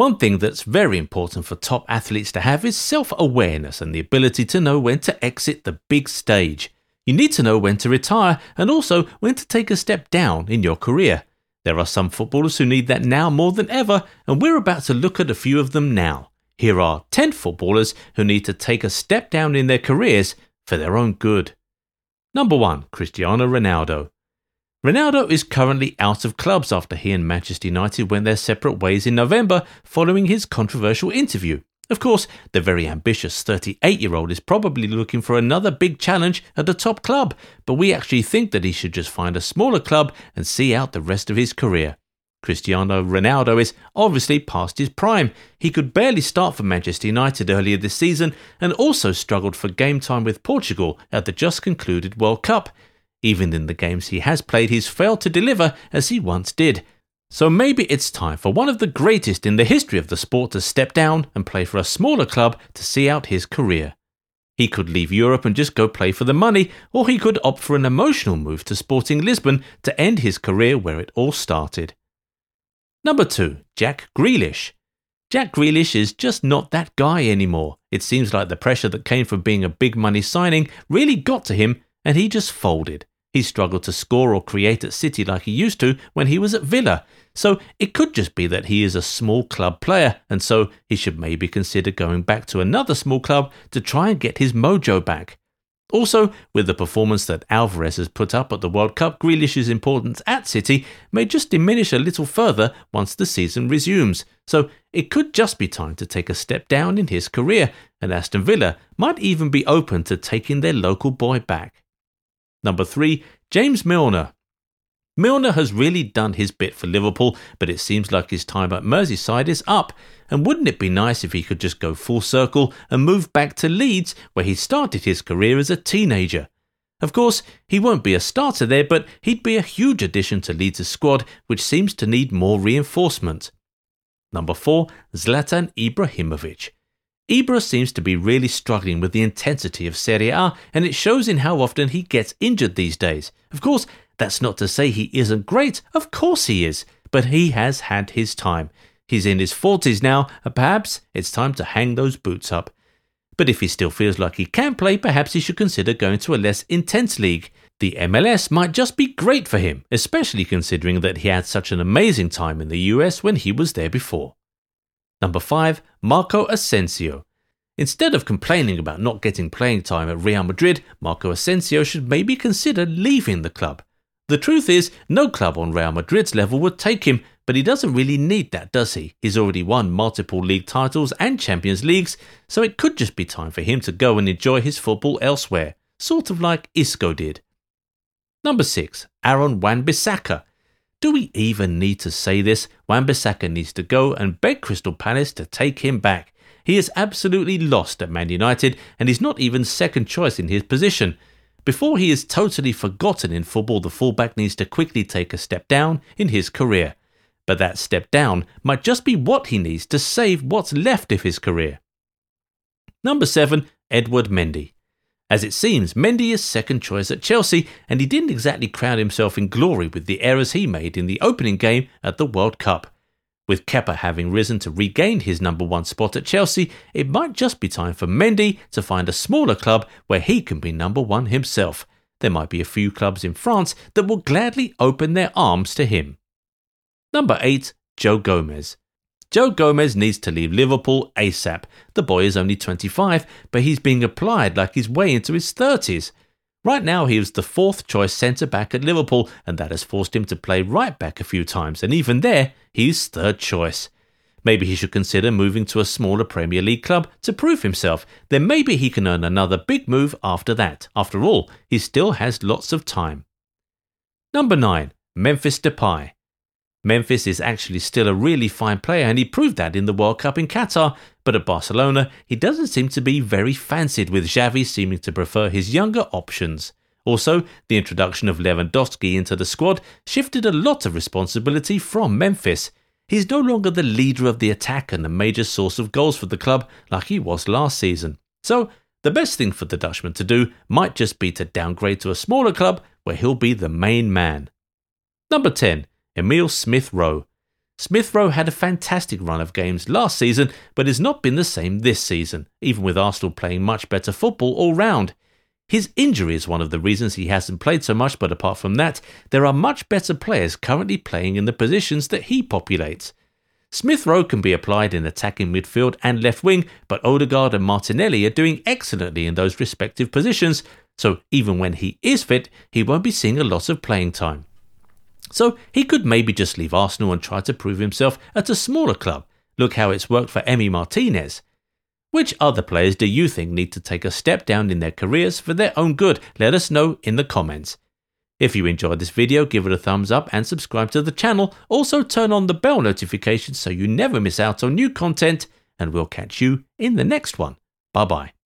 One thing that's very important for top athletes to have is self awareness and the ability to know when to exit the big stage. You need to know when to retire and also when to take a step down in your career. There are some footballers who need that now more than ever, and we're about to look at a few of them now. Here are 10 footballers who need to take a step down in their careers for their own good. Number 1 Cristiano Ronaldo. Ronaldo is currently out of clubs after he and Manchester United went their separate ways in November following his controversial interview. Of course, the very ambitious 38 year old is probably looking for another big challenge at a top club, but we actually think that he should just find a smaller club and see out the rest of his career. Cristiano Ronaldo is obviously past his prime. He could barely start for Manchester United earlier this season and also struggled for game time with Portugal at the just concluded World Cup. Even in the games he has played, he's failed to deliver as he once did. So maybe it's time for one of the greatest in the history of the sport to step down and play for a smaller club to see out his career. He could leave Europe and just go play for the money, or he could opt for an emotional move to Sporting Lisbon to end his career where it all started. Number 2. Jack Grealish. Jack Grealish is just not that guy anymore. It seems like the pressure that came from being a big money signing really got to him and he just folded. He struggled to score or create at City like he used to when he was at Villa. So it could just be that he is a small club player, and so he should maybe consider going back to another small club to try and get his mojo back. Also, with the performance that Alvarez has put up at the World Cup, Grealish's importance at City may just diminish a little further once the season resumes. So it could just be time to take a step down in his career, and Aston Villa might even be open to taking their local boy back. Number three, James Milner. Milner has really done his bit for Liverpool, but it seems like his time at Merseyside is up. And wouldn't it be nice if he could just go full circle and move back to Leeds, where he started his career as a teenager? Of course, he won't be a starter there, but he'd be a huge addition to Leeds' squad, which seems to need more reinforcement. Number 4, Zlatan Ibrahimovic. Ibra seems to be really struggling with the intensity of Serie A, and it shows in how often he gets injured these days. Of course, that's not to say he isn't great, of course he is, but he has had his time. He's in his 40s now, and perhaps it's time to hang those boots up. But if he still feels like he can play, perhaps he should consider going to a less intense league. The MLS might just be great for him, especially considering that he had such an amazing time in the US when he was there before. Number 5. Marco Asensio. Instead of complaining about not getting playing time at Real Madrid, Marco Asensio should maybe consider leaving the club. The truth is, no club on Real Madrid's level would take him, but he doesn't really need that, does he? He's already won multiple league titles and Champions Leagues, so it could just be time for him to go and enjoy his football elsewhere, sort of like Isco did. Number 6. Aaron Wan-Bissaka. Do we even need to say this? Wan-Bissaka needs to go and beg Crystal Palace to take him back. He is absolutely lost at Man United and he's not even second choice in his position. Before he is totally forgotten in football, the fullback needs to quickly take a step down in his career. But that step down might just be what he needs to save what's left of his career. Number 7. Edouard Mendy. As it seems, Mendy is second choice at Chelsea, and he didn't exactly crown himself in glory with the errors he made in the opening game at the World Cup. With Kepa having risen to regain his number one spot at Chelsea, it might just be time for Mendy to find a smaller club where he can be number one himself. There might be a few clubs in France that will gladly open their arms to him. Number 8. Joe Gomez. Joe Gomez needs to leave Liverpool ASAP. The boy is only 25, but he's being applied like he's way into his 30s. Right now, he is the fourth choice centre back at Liverpool, and that has forced him to play right back a few times, and even there, he's third choice. Maybe he should consider moving to a smaller Premier League club to prove himself. Then maybe he can earn another big move after that. After all, he still has lots of time. Number 9. Memphis Depay. Memphis is actually still a really fine player, and he proved that in the World Cup in Qatar. But at Barcelona, he doesn't seem to be very fancied, with Xavi seeming to prefer his younger options. Also, the introduction of Lewandowski into the squad shifted a lot of responsibility from Memphis. He's no longer the leader of the attack and a major source of goals for the club like he was last season. So, the best thing for the Dutchman to do might just be to downgrade to a smaller club where he'll be the main man. Number 10. Emile Smith Rowe. Smith Rowe had a fantastic run of games last season, but has not been the same this season, even with Arsenal playing much better football all round. His injury is one of the reasons he hasn't played so much, but apart from that, there are much better players currently playing in the positions that he populates. Smith Rowe can be applied in attacking midfield and left wing, but Odegaard and Martinelli are doing excellently in those respective positions, so even when he is fit, he won't be seeing a lot of playing time. So he could maybe just leave Arsenal and try to prove himself at a smaller club. Look how it's worked for Emi Martinez. Which other players do you think need to take a step down in their careers for their own good? Let us know in the comments. If you enjoyed this video, give it a thumbs up and subscribe to the channel. Also turn on the bell notification so you never miss out on new content and we'll catch you in the next one. Bye bye.